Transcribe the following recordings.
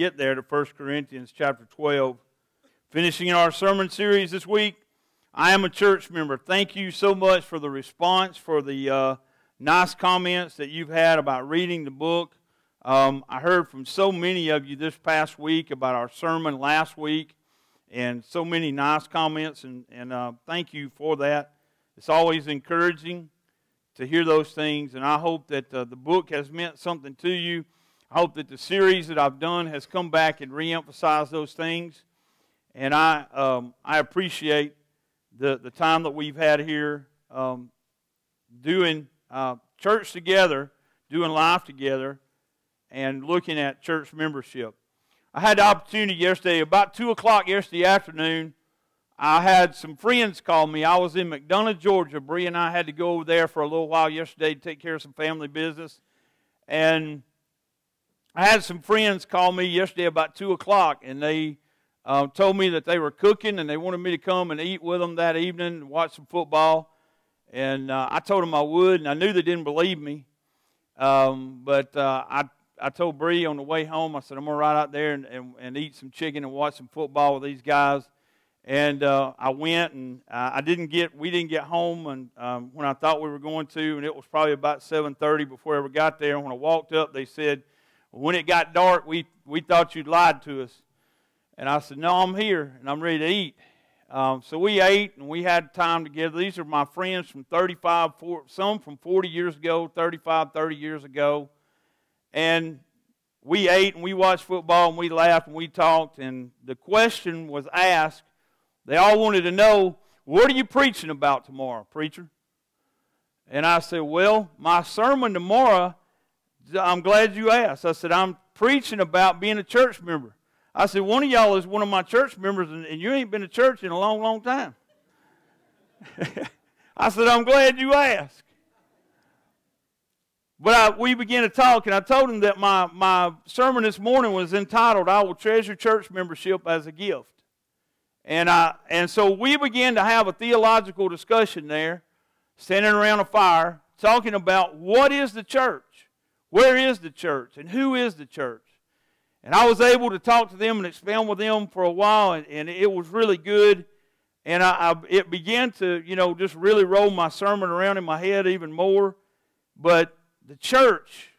get there to 1 Corinthians chapter 12. Finishing our sermon series this week, I am a church member. Thank you so much for the response, for the uh, nice comments that you've had about reading the book. Um, I heard from so many of you this past week about our sermon last week, and so many nice comments, and, and uh, thank you for that. It's always encouraging to hear those things, and I hope that uh, the book has meant something to you. I hope that the series that I've done has come back and reemphasized those things. And I, um, I appreciate the, the time that we've had here um, doing uh, church together, doing life together, and looking at church membership. I had the opportunity yesterday, about 2 o'clock yesterday afternoon, I had some friends call me. I was in McDonough, Georgia. Bree and I had to go over there for a little while yesterday to take care of some family business. And I had some friends call me yesterday about 2 o'clock, and they uh, told me that they were cooking and they wanted me to come and eat with them that evening and watch some football. And uh, I told them I would, and I knew they didn't believe me. Um, but uh, I, I told Bree on the way home, I said, I'm going to ride out there and, and, and, eat some chicken and watch some football with these guys. And uh, I went, and I didn't get, we didn't get home and, um, when I thought we were going to, and it was probably about 7.30 before I ever got there. And when I walked up, they said, when it got dark, we, we thought you'd lied to us. And I said, No, I'm here and I'm ready to eat. Um, so we ate and we had time together. These are my friends from 35, 40, some from 40 years ago, 35, 30 years ago. And we ate and we watched football and we laughed and we talked. And the question was asked. They all wanted to know, What are you preaching about tomorrow, preacher? And I said, Well, my sermon tomorrow I'm glad you asked. I said, I'm preaching about being a church member. I said, one of y'all is one of my church members, and, and you ain't been to church in a long, long time. I said, I'm glad you asked. But I, we began to talk, and I told him that my, my sermon this morning was entitled, I Will Treasure Church Membership as a Gift. And, I, and so we began to have a theological discussion there, standing around a fire, talking about what is the church? Where is the church? And who is the church? And I was able to talk to them and expound with them for a while, and, and it was really good. And I, I, it began to, you know, just really roll my sermon around in my head even more. But the church,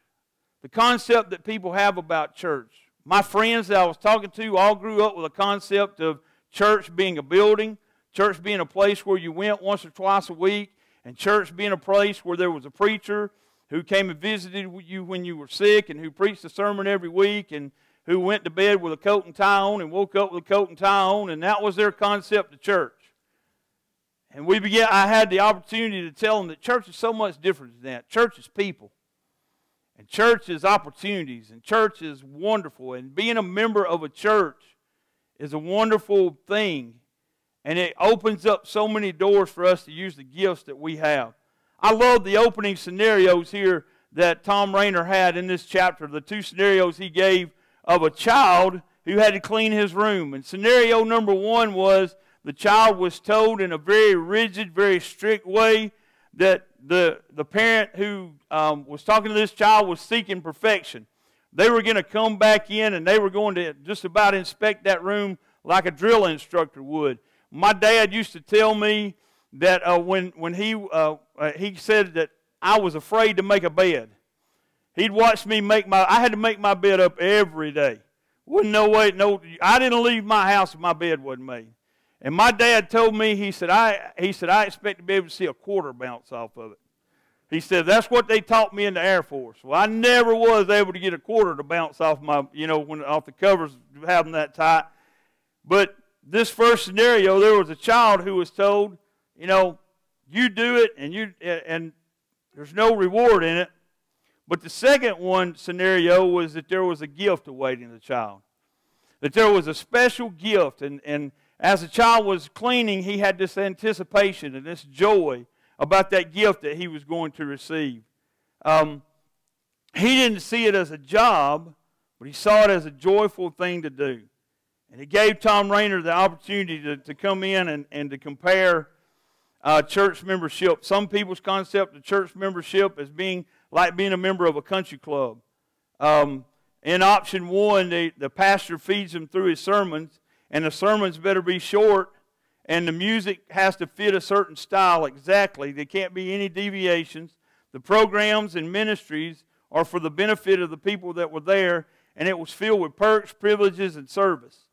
the concept that people have about church, my friends that I was talking to all grew up with a concept of church being a building, church being a place where you went once or twice a week, and church being a place where there was a preacher who came and visited you when you were sick and who preached a sermon every week and who went to bed with a coat and tie on and woke up with a coat and tie on, and that was their concept of church. And we began, I had the opportunity to tell them that church is so much different than that. Church is people. And church is opportunities. And church is wonderful. And being a member of a church is a wonderful thing. And it opens up so many doors for us to use the gifts that we have. I love the opening scenarios here that Thom Rainer had in this chapter. The two scenarios he gave of a child who had to clean his room. And scenario number one was the child was told in a very rigid, very strict way that the, the parent who um, was talking to this child was seeking perfection. They were going to come back in and they were going to just about inspect that room like a drill instructor would. My dad used to tell me that uh, when, when he, uh, uh, he said that I was afraid to make a bed. He'd watch me make my, I had to make my bed up every day. Wouldn't no way, no, I didn't leave my house if my bed wasn't made. And my dad told me, he said, I, he said, I expect to be able to see a quarter bounce off of it. He said, that's what they taught me in the Air Force. Well, I never was able to get a quarter to bounce off my, you know, when off the covers, having that tight. But this first scenario, there was a child who was told, you know, you do it and you and there's no reward in it. But the second one scenario was that there was a gift awaiting the child. That there was a special gift and, and as the child was cleaning, he had this anticipation and this joy about that gift that he was going to receive. Um, he didn't see it as a job, but he saw it as a joyful thing to do. And it gave Thom Rainer the opportunity to, to come in and, and to compare uh, church membership. Some people's concept of church membership is being like being a member of a country club. Um, in option one, the, the pastor feeds them through his sermons, and the sermons better be short, and the music has to fit a certain style exactly. There can't be any deviations. The programs and ministries are for the benefit of the people that were there, and it was filled with perks, privileges, and service.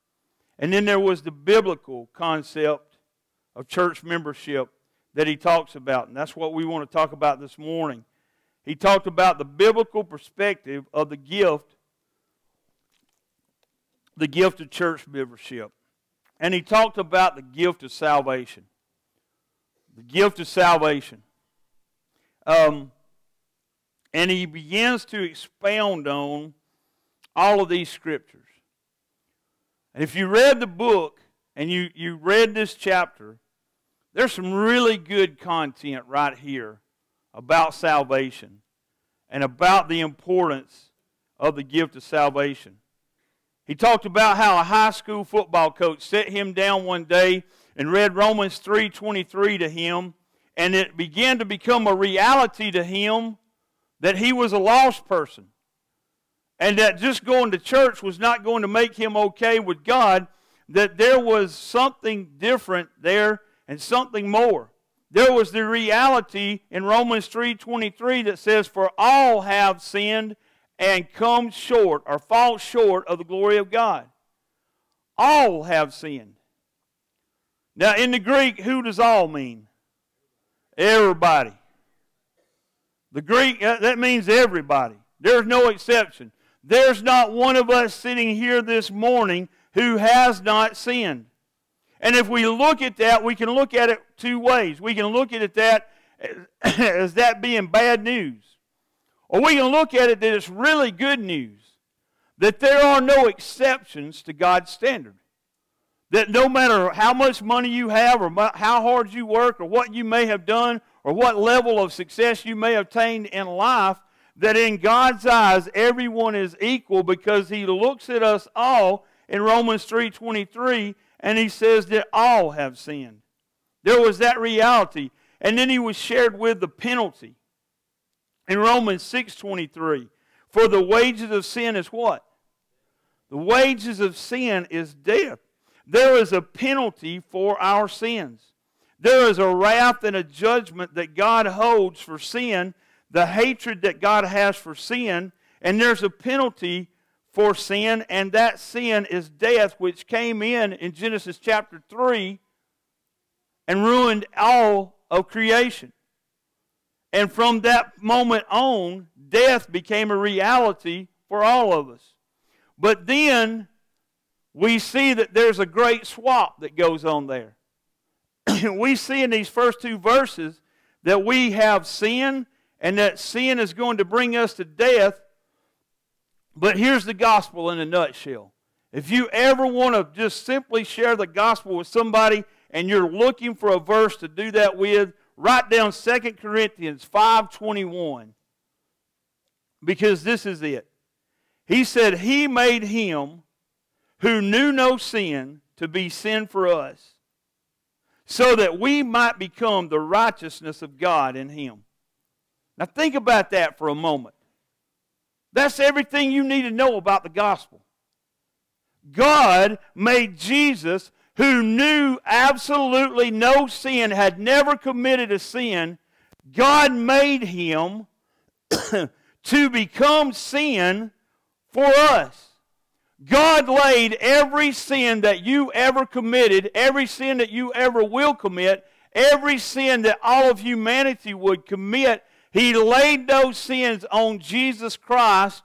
And then there was the biblical concept of church membership that he talks about, and that's what we want to talk about this morning. He talked about the biblical perspective of the gift, the gift of church membership. And he talked about the gift of salvation. The gift of salvation. Um, and he begins to expound on all of these scriptures. And if you read the book and you, you read this chapter, there's some really good content right here about salvation and about the importance of the gift of salvation. He talked about how a high school football coach set him down one day and read Romans 3:23 to him, and it began to become a reality to him that he was a lost person. And that just going to church was not going to make him okay with God, that there was something different there and something more. There was the reality in Romans 3:23 that says for all have sinned and come short or fall short of the glory of God. All have sinned. Now in the Greek, who does all mean? Everybody. The Greek, uh, that means everybody. There's no exception. There's not one of us sitting here this morning who has not sinned. And if we look at that, we can look at it two ways. We can look at it that as that being bad news. Or we can look at it that it's really good news. That there are no exceptions to God's standard. That no matter how much money you have, or how hard you work, or what you may have done, or what level of success you may have attained in life, that in God's eyes everyone is equal because He looks at us all in Romans 3:23 and he says that all have sinned. There was that reality. And then he was shared with the penalty. In Romans 6:23, for the wages of sin is what? The wages of sin is death. There is a penalty for our sins. There is a wrath and a judgment that God holds for sin, the hatred that God has for sin, and there's a penalty for sin, and that sin is death, which came in in Genesis chapter 3 and ruined all of creation. And from that moment on, death became a reality for all of us. But then we see that there's a great swap that goes on there. we see in these first two verses that we have sin and that sin is going to bring us to death, but here's the gospel in a nutshell. If you ever want to just simply share the gospel with somebody and you're looking for a verse to do that with, write down 2 Corinthians 5:21 because this is it. He said he made him who knew no sin to be sin for us so that we might become the righteousness of God in him. Now think about that for a moment. That's everything you need to know about the gospel. God made Jesus, who knew absolutely no sin, had never committed a sin, God made him to become sin for us. God laid every sin that you ever committed, every sin that you ever will commit, every sin that all of humanity would commit, he laid those sins on Jesus Christ,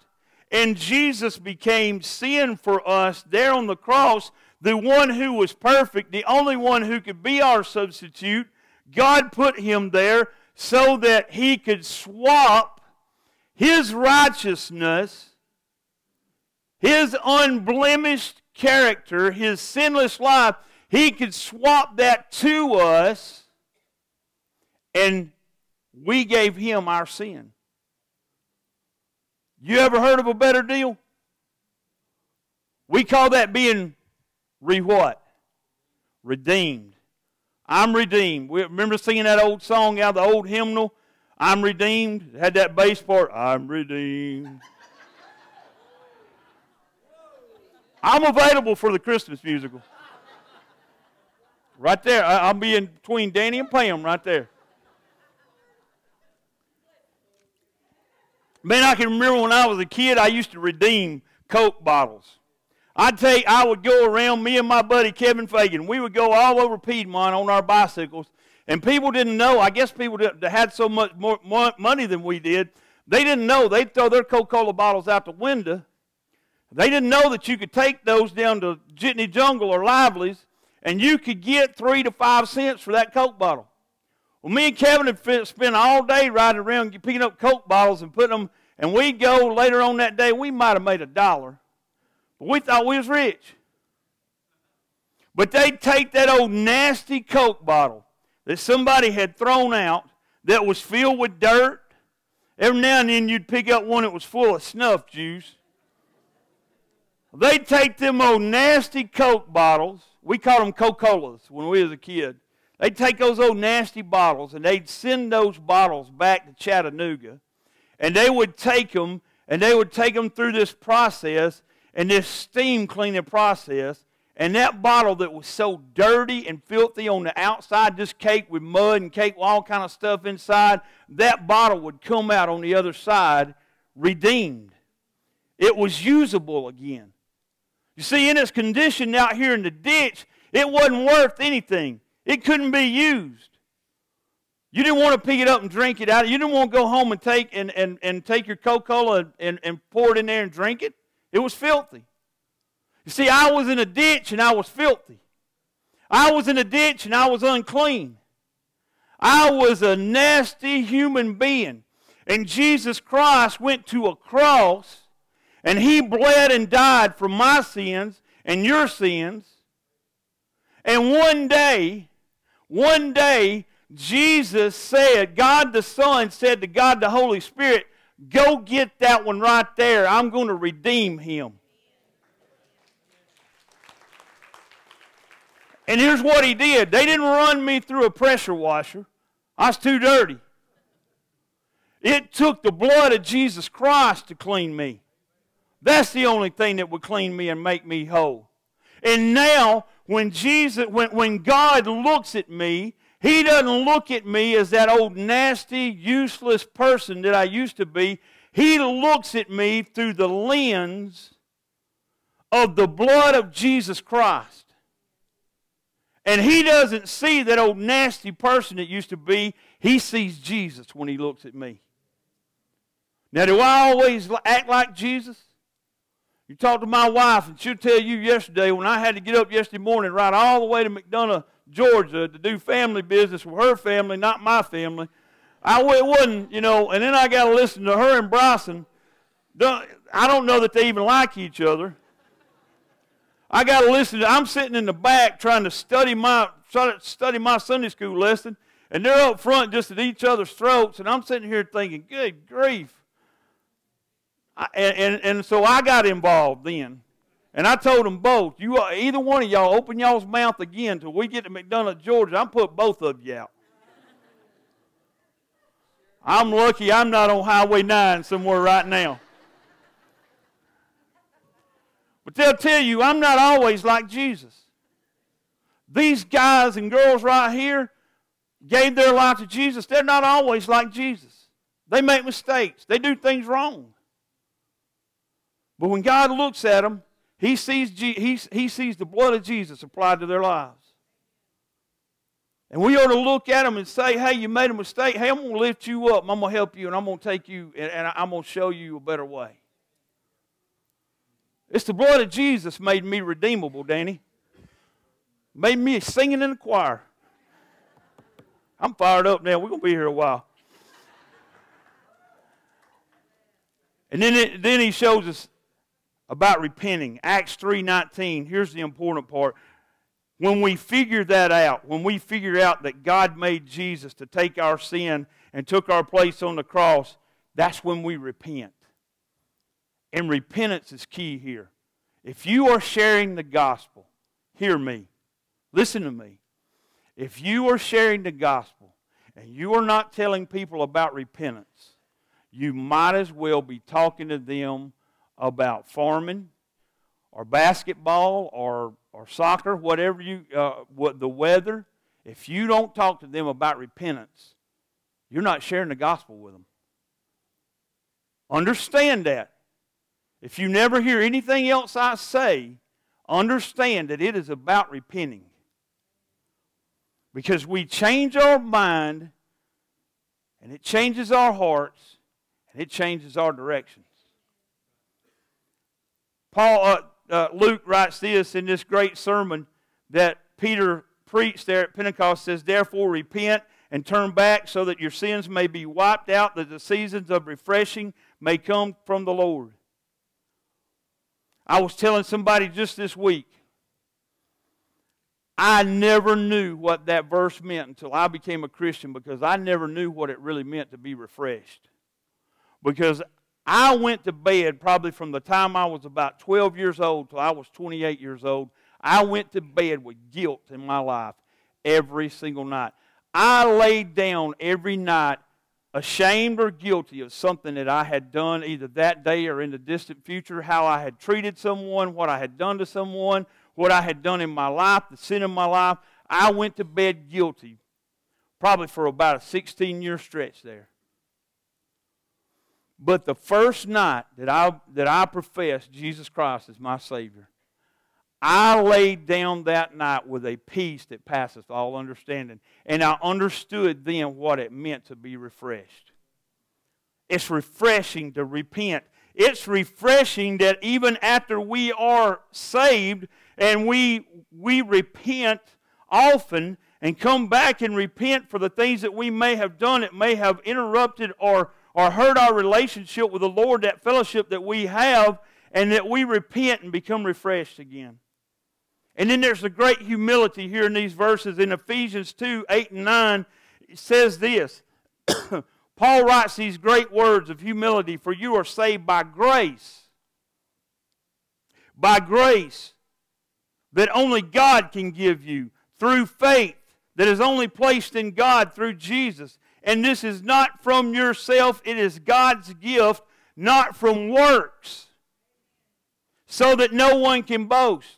and Jesus became sin for us there on the cross. The one who was perfect, the only one who could be our substitute, God put him there so that he could swap his righteousness, his unblemished character, his sinless life, he could swap that to us and we gave him our sin. You ever heard of a better deal? We call that being re what? Redeemed. I'm redeemed. We remember singing that old song out of the old hymnal? I'm redeemed. It had that bass part. I'm redeemed. I'm available for the Christmas musical. Right there. I'll be in between Danny and Pam right there. Man, I can remember when I was a kid, I used to redeem Coke bottles. I'd take, I would go around, me and my buddy Kevin Fagan, we would go all over Piedmont on our bicycles, and people didn't know. I guess people that had so much more money than we did, they didn't know. They'd throw their Coca Cola bottles out the window. They didn't know that you could take those down to Jitney Jungle or Lively's, and you could get three to five cents for that Coke bottle. Well, me and Kevin had spent all day riding around picking up Coke bottles and putting them, and we'd go later on that day, we might have made a dollar. But we thought we was rich. But they'd take that old nasty Coke bottle that somebody had thrown out that was filled with dirt. Every now and then you'd pick up one that was full of snuff juice. They'd take them old nasty Coke bottles. We called them Coca-Colas when we was a kid. They'd take those old nasty bottles and they'd send those bottles back to Chattanooga. And they would take them and they would take them through this process and this steam cleaning process. And that bottle that was so dirty and filthy on the outside, just caked with mud and caked with all kind of stuff inside, that bottle would come out on the other side redeemed. It was usable again. You see, in its condition out here in the ditch, it wasn't worth anything. It couldn't be used. You didn't want to pick it up and drink it out. You didn't want to go home and take and, and, and take your Coca-Cola and, and, and pour it in there and drink it. It was filthy. You see, I was in a ditch and I was filthy. I was in a ditch and I was unclean. I was a nasty human being. And Jesus Christ went to a cross and he bled and died for my sins and your sins. And one day, one day, Jesus said, God the Son said to God the Holy Spirit, Go get that one right there. I'm going to redeem him. And here's what he did they didn't run me through a pressure washer, I was too dirty. It took the blood of Jesus Christ to clean me. That's the only thing that would clean me and make me whole. And now, when Jesus, when, when God looks at me, He doesn't look at me as that old nasty, useless person that I used to be. He looks at me through the lens of the blood of Jesus Christ. And he doesn't see that old nasty person that used to be. He sees Jesus when he looks at me. Now, do I always act like Jesus? You talk to my wife, and she'll tell you yesterday when I had to get up yesterday morning, ride all the way to McDonough, Georgia, to do family business with her family, not my family. I it wasn't, you know, and then I got to listen to her and Bryson. I don't know that they even like each other. I got to listen to. I'm sitting in the back trying to study my study my Sunday school lesson, and they're up front just at each other's throats, and I'm sitting here thinking, "Good grief!" And, and, so I got involved then. And I told them both, you uh, either one of y'all open y'all's mouth again till we get to McDonough, Georgia. I'm put both of you out. I'm lucky I'm not on Highway 9 somewhere right now. But they'll tell you I'm not always like Jesus. These guys and girls right here gave their life to Jesus. They're not always like Jesus. They make mistakes. They do things wrong. But when God looks at them, he sees, he, he sees the blood of Jesus applied to their lives. And we ought to look at them and say, hey, you made a mistake. Hey, I'm going to lift you up. I'm going to help you, and I'm going to take you, and, and I'm going to show you a better way. It's the blood of Jesus made me redeemable, Danny. Made me singing in the choir. I'm fired up now. We're going to be here a while. And then, it, then he shows us about repenting. Acts 3:19. Here's the important part. When we figure that out, when we figure out that God made Jesus to take our sin and took our place on the cross, that's when we repent. And repentance is key here. If you are sharing the gospel, hear me. Listen to me. If you are sharing the gospel and you are not telling people about repentance, you might as well be talking to them about farming or basketball or, or soccer, whatever you, uh, what the weather, if you don't talk to them about repentance, you're not sharing the gospel with them. Understand that. If you never hear anything else I say, understand that it is about repenting. Because we change our mind, and it changes our hearts, and it changes our directions. Paul, uh, uh, Luke writes this in this great sermon that Peter preached there at Pentecost says, Therefore repent and turn back so that your sins may be wiped out, that the seasons of refreshing may come from the Lord. I was telling somebody just this week, I never knew what that verse meant until I became a Christian because I never knew what it really meant to be refreshed. Because I went to bed probably from the time I was about 12 years old till I was 28 years old. I went to bed with guilt in my life every single night. I laid down every night ashamed or guilty of something that I had done either that day or in the distant future, how I had treated someone, what I had done to someone, what I had done in my life, the sin in my life. I went to bed guilty, probably for about a 16 year stretch there. But the first night that I, that I professed Jesus Christ as my Savior, I laid down that night with a peace that passeth all understanding. And I understood then what it meant to be refreshed. It's refreshing to repent. It's refreshing that even after we are saved and we, we repent often and come back and repent for the things that we may have done, that may have interrupted or or hurt our relationship with the Lord, that fellowship that we have, and that we repent and become refreshed again. And then there's a great humility here in these verses. In Ephesians 2 8 and 9, it says this Paul writes these great words of humility For you are saved by grace. By grace that only God can give you through faith that is only placed in God through Jesus. And this is not from yourself, it is God's gift, not from works, so that no one can boast.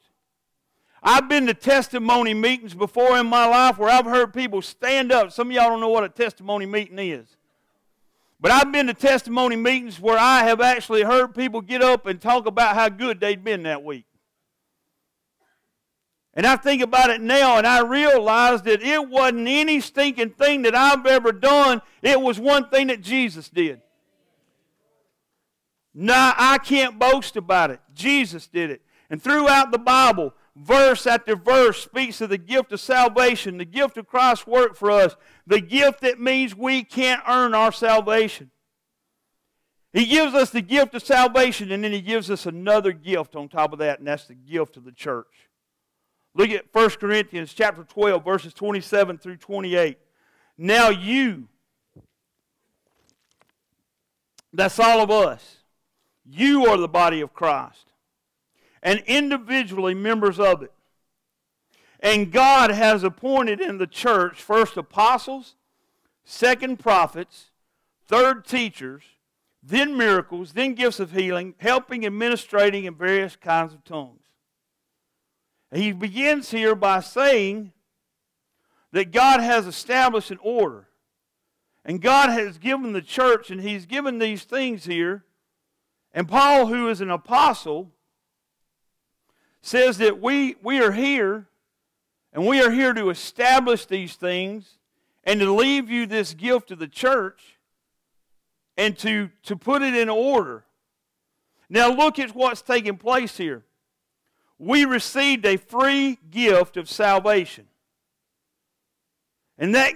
I've been to testimony meetings before in my life where I've heard people stand up. Some of y'all don't know what a testimony meeting is. But I've been to testimony meetings where I have actually heard people get up and talk about how good they'd been that week. And I think about it now and I realize that it wasn't any stinking thing that I've ever done. It was one thing that Jesus did. Now, I can't boast about it. Jesus did it. And throughout the Bible, verse after verse speaks of the gift of salvation, the gift of Christ's work for us, the gift that means we can't earn our salvation. He gives us the gift of salvation, and then He gives us another gift on top of that, and that's the gift of the church. Look at 1 Corinthians chapter 12, verses 27 through 28. Now you, that's all of us, you are the body of Christ, and individually members of it. And God has appointed in the church first apostles, second prophets, third teachers, then miracles, then gifts of healing, helping, administrating in various kinds of tongues. He begins here by saying that God has established an order. And God has given the church, and He's given these things here. And Paul, who is an apostle, says that we, we are here, and we are here to establish these things and to leave you this gift of the church and to, to put it in order. Now, look at what's taking place here we received a free gift of salvation. And that,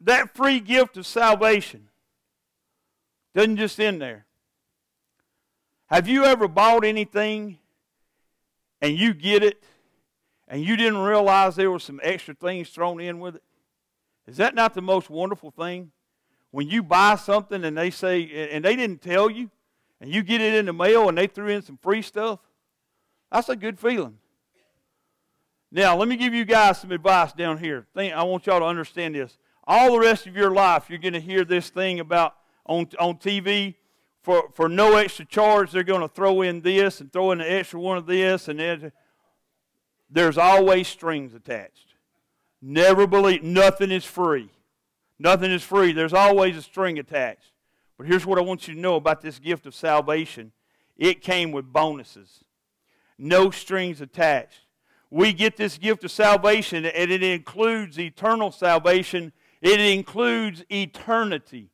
that free gift of salvation doesn't just end there. Have you ever bought anything and you get it and you didn't realize there were some extra things thrown in with it? Is that not the most wonderful thing? When you buy something and they say, and they didn't tell you, and you get it in the mail and they threw in some free stuff? That's a good feeling. Now, let me give you guys some advice down here. I want y'all to understand this. All the rest of your life, you're going to hear this thing about on, on TV for, for no extra charge, they're going to throw in this and throw in an extra one of this, and there's always strings attached. Never believe nothing is free. Nothing is free. There's always a string attached. But here's what I want you to know about this gift of salvation it came with bonuses, no strings attached. We get this gift of salvation, and it includes eternal salvation, it includes eternity.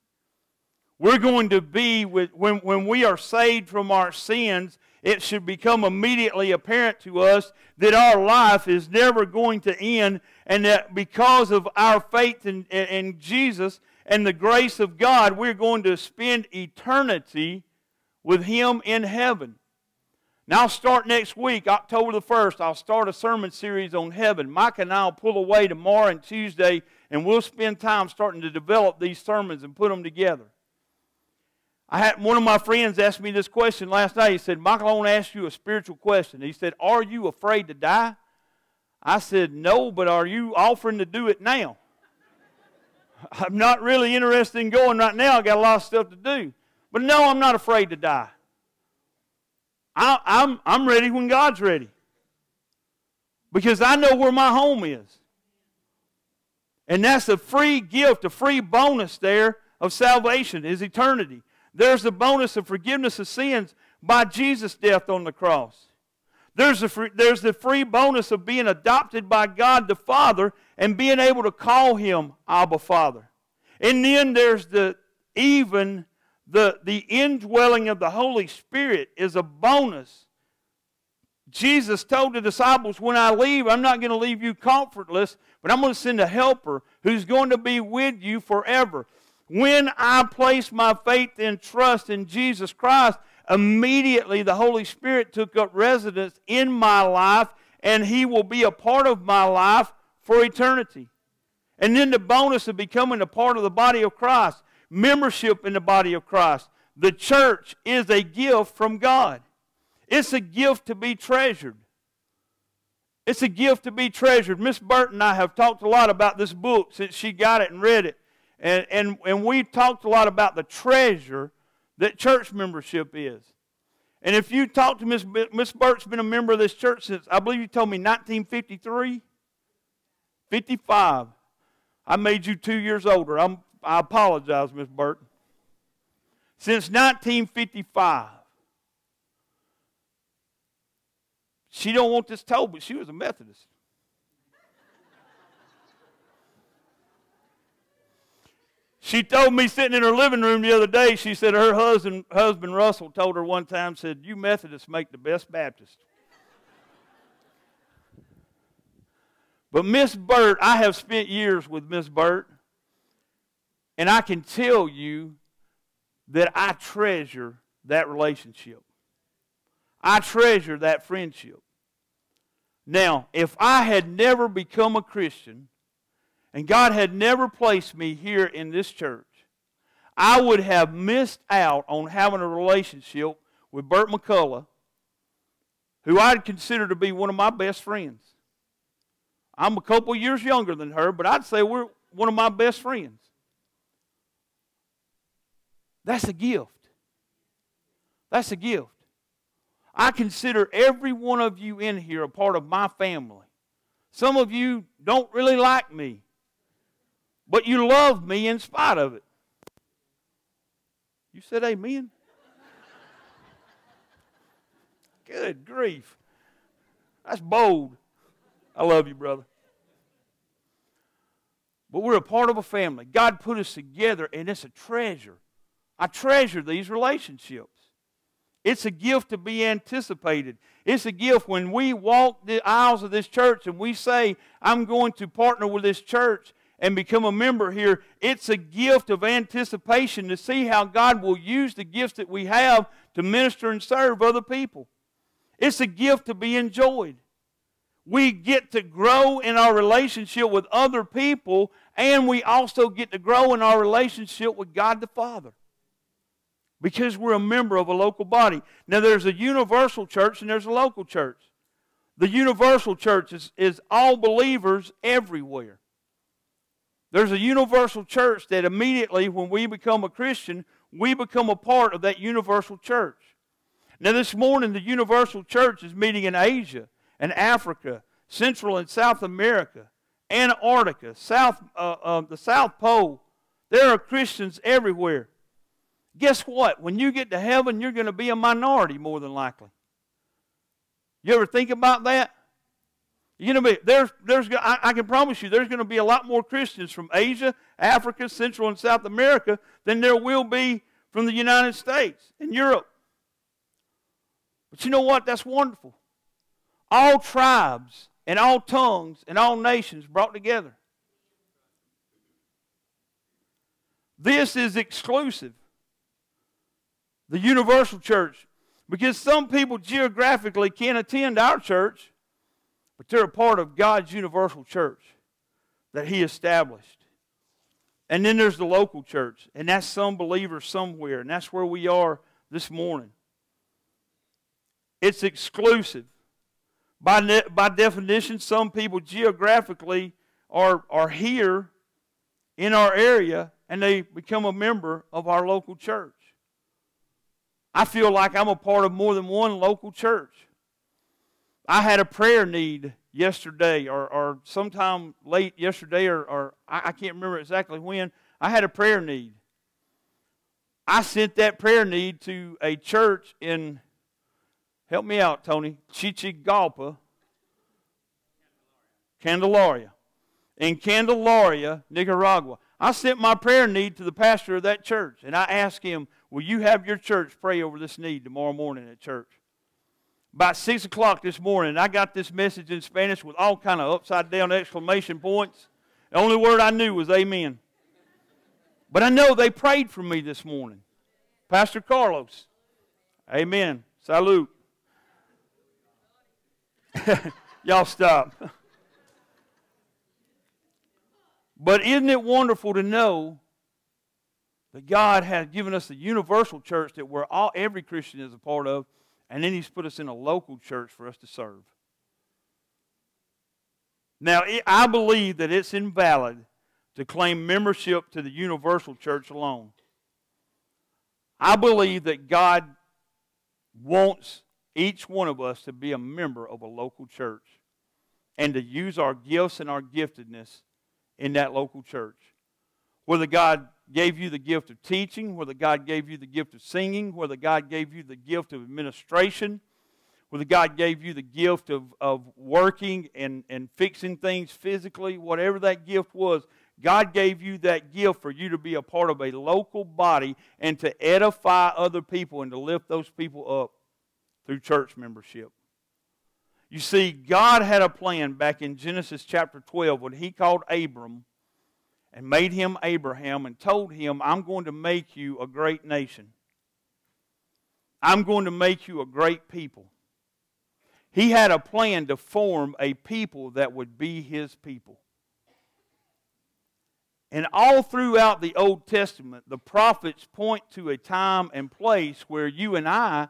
We're going to be, with, when, when we are saved from our sins, it should become immediately apparent to us that our life is never going to end, and that because of our faith in, in, in Jesus and the grace of God, we're going to spend eternity with Him in heaven. Now, I'll start next week, October the 1st. I'll start a sermon series on heaven. Mike and I will pull away tomorrow and Tuesday, and we'll spend time starting to develop these sermons and put them together. I had one of my friends asked me this question last night. He said, Michael, I want to ask you a spiritual question. He said, Are you afraid to die? I said, No, but are you offering to do it now? I'm not really interested in going right now. I got a lot of stuff to do. But no, I'm not afraid to die. I, I'm, I'm ready when God's ready. Because I know where my home is. And that's a free gift, a free bonus there of salvation is eternity. There's the bonus of forgiveness of sins by Jesus' death on the cross. There's the, free, there's the free bonus of being adopted by God the Father and being able to call Him Abba Father. And then there's the even the, the indwelling of the Holy Spirit is a bonus. Jesus told the disciples, When I leave, I'm not going to leave you comfortless, but I'm going to send a helper who's going to be with you forever. When I place my faith and trust in Jesus Christ, immediately the Holy Spirit took up residence in my life, and He will be a part of my life for eternity. And then the bonus of becoming a part of the body of Christ membership in the body of Christ. The church is a gift from God. It's a gift to be treasured. It's a gift to be treasured. Miss Burton and I have talked a lot about this book since she got it and read it. And, and, and we've talked a lot about the treasure that church membership is. And if you talk to Miss, Miss Burt's been a member of this church since, I believe you told me 1953, 55. I made you two years older. I'm I apologize, Miss Burton. Since 1955. She don't want this told, but she was a Methodist. She told me sitting in her living room the other day, she said her husband, husband Russell told her one time, said, You Methodists make the best Baptist. but Miss Burt, I have spent years with Miss Burt. And I can tell you that I treasure that relationship. I treasure that friendship. Now, if I had never become a Christian and God had never placed me here in this church, I would have missed out on having a relationship with Bert McCullough, who I'd consider to be one of my best friends. I'm a couple years younger than her, but I'd say we're one of my best friends. That's a gift. That's a gift. I consider every one of you in here a part of my family. Some of you don't really like me, but you love me in spite of it. You said amen? Good grief. That's bold. I love you, brother. But we're a part of a family. God put us together, and it's a treasure. I treasure these relationships. It's a gift to be anticipated. It's a gift when we walk the aisles of this church and we say, I'm going to partner with this church and become a member here. It's a gift of anticipation to see how God will use the gifts that we have to minister and serve other people. It's a gift to be enjoyed. We get to grow in our relationship with other people, and we also get to grow in our relationship with God the Father because we're a member of a local body. Now, there's a universal church and there's a local church. The universal church is, is all believers everywhere. There's a universal church that immediately, when we become a Christian, we become a part of that universal church. Now, this morning, the universal church is meeting in Asia and Africa, Central and South America, Antarctica, South, uh, uh, the South Pole. There are Christians everywhere. Guess what? When you get to heaven, you're going to be a minority more than likely. You ever think about that? You know, there's there's I, I can promise you there's going to be a lot more Christians from Asia, Africa, Central and South America than there will be from the United States and Europe. But you know what? That's wonderful. All tribes and all tongues and all nations brought together. This is exclusive. The universal church. Because some people geographically can't attend our church, but they're a part of God's universal church that He established. And then there's the local church, and that's some believers somewhere, and that's where we are this morning. It's exclusive. By, ne- by definition, some people geographically are, are here in our area and they become a member of our local church. I feel like I'm a part of more than one local church. I had a prayer need yesterday or, or sometime late yesterday or, or I, I can't remember exactly when. I had a prayer need. I sent that prayer need to a church in, help me out, Tony, Chichigalpa, Candelaria. In Candelaria, Nicaragua. I sent my prayer need to the pastor of that church, and I asked him, Will you have your church pray over this need tomorrow morning at church? About 6 o'clock this morning, I got this message in Spanish with all kind of upside down exclamation points. The only word I knew was amen. But I know they prayed for me this morning. Pastor Carlos. Amen. Salute. Y'all stop. but isn't it wonderful to know that God has given us a universal church that we're all every Christian is a part of, and then He's put us in a local church for us to serve. Now, I believe that it's invalid to claim membership to the universal church alone. I believe that God wants each one of us to be a member of a local church and to use our gifts and our giftedness in that local church. Whether God gave you the gift of teaching, whether God gave you the gift of singing, whether God gave you the gift of administration, whether God gave you the gift of, of working and, and fixing things physically, whatever that gift was, God gave you that gift for you to be a part of a local body and to edify other people and to lift those people up through church membership. You see, God had a plan back in Genesis chapter 12 when He called Abram and made him Abraham and told him, I'm going to make you a great nation. I'm going to make you a great people. He had a plan to form a people that would be his people. And all throughout the Old Testament, the prophets point to a time and place where you and I,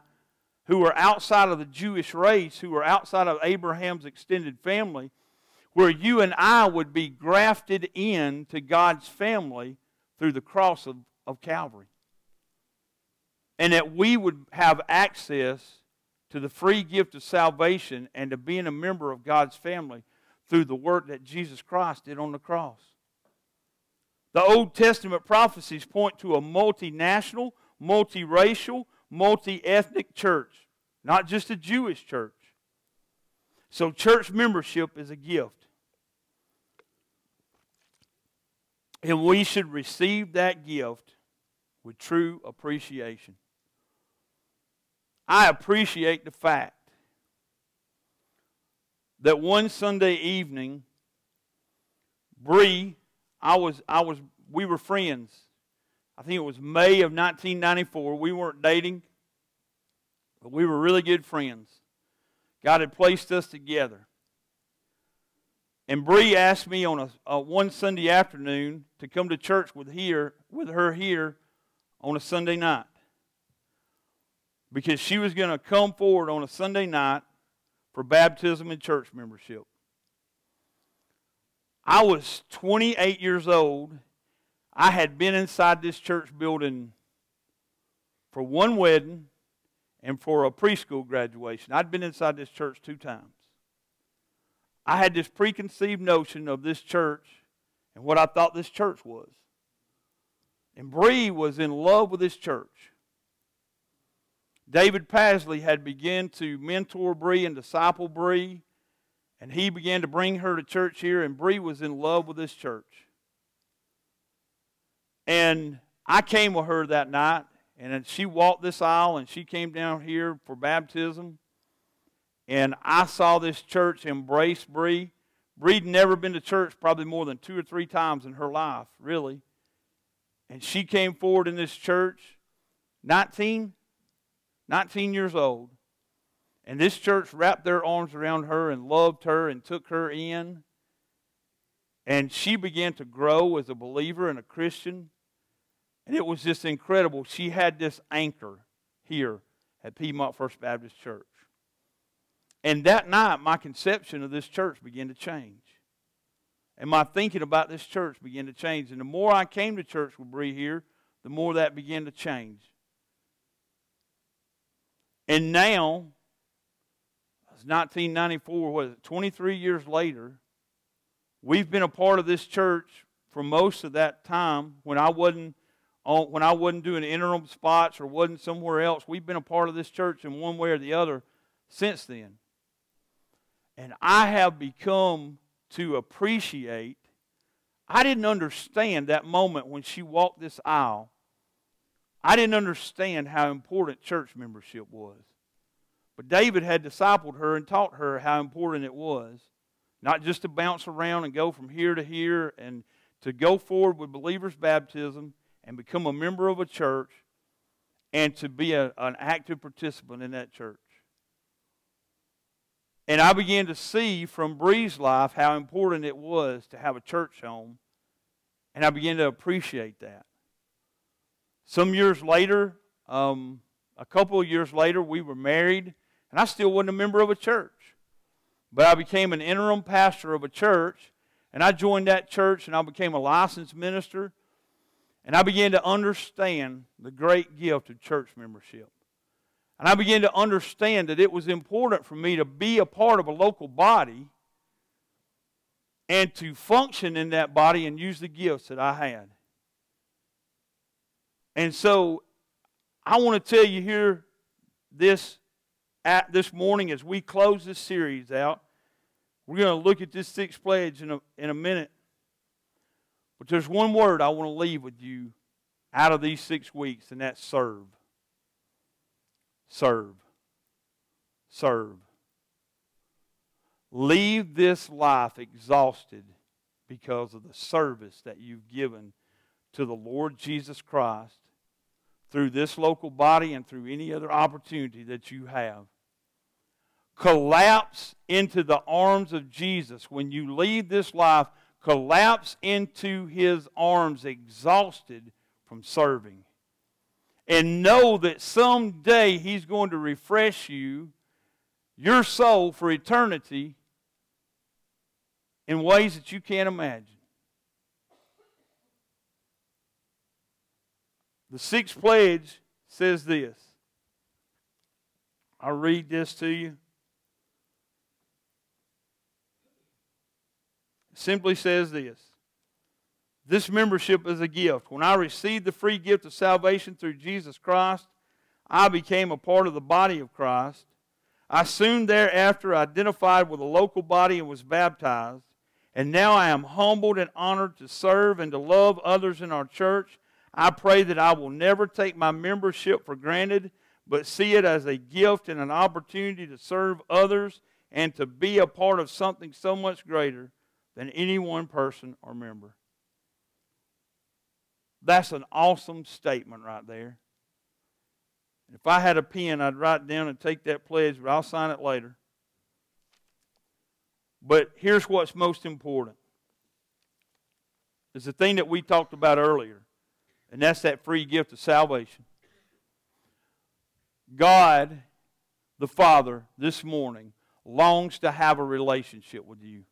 who are outside of the Jewish race, who are outside of Abraham's extended family, where you and I would be grafted in to God's family through the cross of, of Calvary. And that we would have access to the free gift of salvation and to being a member of God's family through the work that Jesus Christ did on the cross. The Old Testament prophecies point to a multinational, multiracial, multi ethnic church, not just a Jewish church. So, church membership is a gift. And we should receive that gift with true appreciation. I appreciate the fact that one Sunday evening, Bree, I was, I was, we were friends. I think it was May of 1994. We weren't dating, but we were really good friends. God had placed us together. And Bree asked me on a, a, one Sunday afternoon to come to church with here with her here on a Sunday night because she was going to come forward on a Sunday night for baptism and church membership. I was 28 years old. I had been inside this church building for one wedding and for a preschool graduation. I'd been inside this church two times. I had this preconceived notion of this church and what I thought this church was. And Bree was in love with this church. David Pasley had begun to mentor Bree and disciple Bree, and he began to bring her to church here, and Bree was in love with this church. And I came with her that night, and she walked this aisle, and she came down here for baptism. And I saw this church embrace Bree. Bree'd never been to church probably more than two or three times in her life, really. And she came forward in this church, 19, 19 years old. And this church wrapped their arms around her and loved her and took her in. And she began to grow as a believer and a Christian. And it was just incredible. She had this anchor here at Piedmont First Baptist Church. And that night, my conception of this church began to change. And my thinking about this church began to change. And the more I came to church with Bree here, the more that began to change. And now, it's 1994, what it, 23 years later, we've been a part of this church for most of that time when I wasn't on, when I wasn't doing interim spots or wasn't somewhere else. We've been a part of this church in one way or the other since then. And I have become to appreciate. I didn't understand that moment when she walked this aisle. I didn't understand how important church membership was. But David had discipled her and taught her how important it was. Not just to bounce around and go from here to here and to go forward with believers' baptism and become a member of a church and to be a, an active participant in that church. And I began to see from Bree's life how important it was to have a church home. And I began to appreciate that. Some years later, um, a couple of years later, we were married, and I still wasn't a member of a church. But I became an interim pastor of a church, and I joined that church, and I became a licensed minister. And I began to understand the great gift of church membership. And I began to understand that it was important for me to be a part of a local body and to function in that body and use the gifts that I had. And so I want to tell you here this at this morning as we close this series out. We're going to look at this sixth pledge in a, in a minute. But there's one word I want to leave with you out of these six weeks, and that's serve. Serve. Serve. Leave this life exhausted because of the service that you've given to the Lord Jesus Christ through this local body and through any other opportunity that you have. Collapse into the arms of Jesus. When you leave this life, collapse into his arms exhausted from serving and know that someday He's going to refresh you, your soul, for eternity in ways that you can't imagine. The sixth pledge says this. I'll read this to you. It simply says this this membership is a gift. When I received the free gift of salvation through Jesus Christ, I became a part of the body of Christ. I soon thereafter identified with a local body and was baptized. And now I am humbled and honored to serve and to love others in our church. I pray that I will never take my membership for granted, but see it as a gift and an opportunity to serve others and to be a part of something so much greater than any one person or member. That's an awesome statement right there. If I had a pen, I'd write down and take that pledge, but I'll sign it later. But here's what's most important. It's the thing that we talked about earlier, and that's that free gift of salvation. God, the Father, this morning longs to have a relationship with you.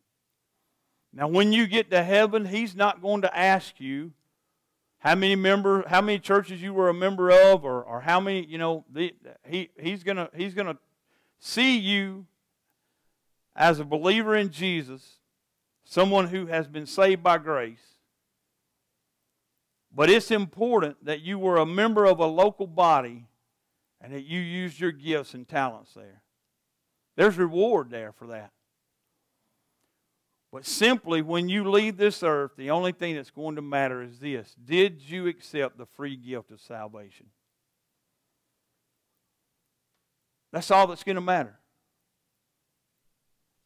Now, when you get to heaven, He's not going to ask you how many member, how many churches you were a member of, or, or how many, you know, the, he, he's gonna he's gonna see you as a believer in Jesus, someone who has been saved by grace. But it's important that you were a member of a local body and that you used your gifts and talents there. There's reward there for that. But simply, when you leave this earth, the only thing that's going to matter is this Did you accept the free gift of salvation? That's all that's going to matter.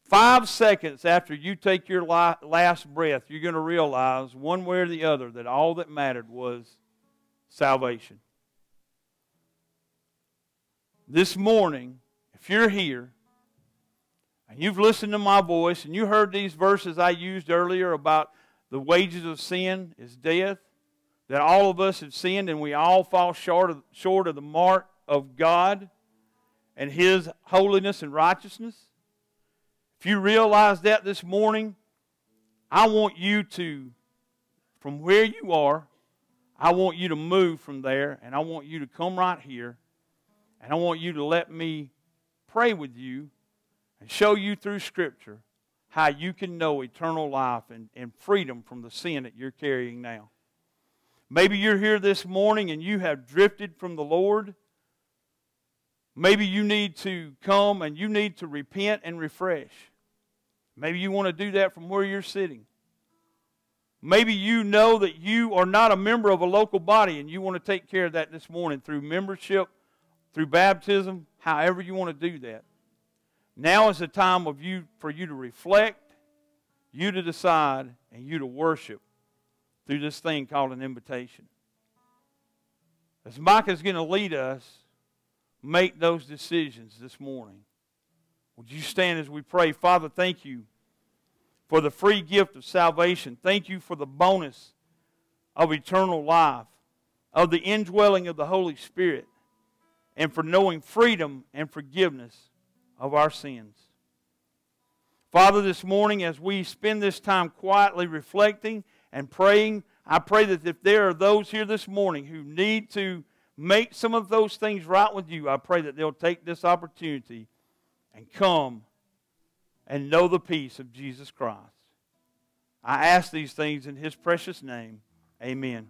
Five seconds after you take your last breath, you're going to realize, one way or the other, that all that mattered was salvation. This morning, if you're here you've listened to my voice and you heard these verses I used earlier about the wages of sin is death, that all of us have sinned and we all fall short of, short of the mark of God and His holiness and righteousness. If you realize that this morning, I want you to, from where you are, I want you to move from there and I want you to come right here and I want you to let me pray with you and show you through Scripture how you can know eternal life and, and freedom from the sin that you're carrying now. Maybe you're here this morning and you have drifted from the Lord. Maybe you need to come and you need to repent and refresh. Maybe you want to do that from where you're sitting. Maybe you know that you are not a member of a local body and you want to take care of that this morning through membership, through baptism, however you want to do that. Now is the time of you for you to reflect, you to decide, and you to worship through this thing called an invitation. As Micah is going to lead us, make those decisions this morning. Would you stand as we pray? Father, thank you for the free gift of salvation. Thank you for the bonus of eternal life, of the indwelling of the Holy Spirit, and for knowing freedom and forgiveness of our sins. Father, this morning, as we spend this time quietly reflecting and praying, I pray that if there are those here this morning who need to make some of those things right with you, I pray that they'll take this opportunity and come and know the peace of Jesus Christ. I ask these things in His precious name. Amen.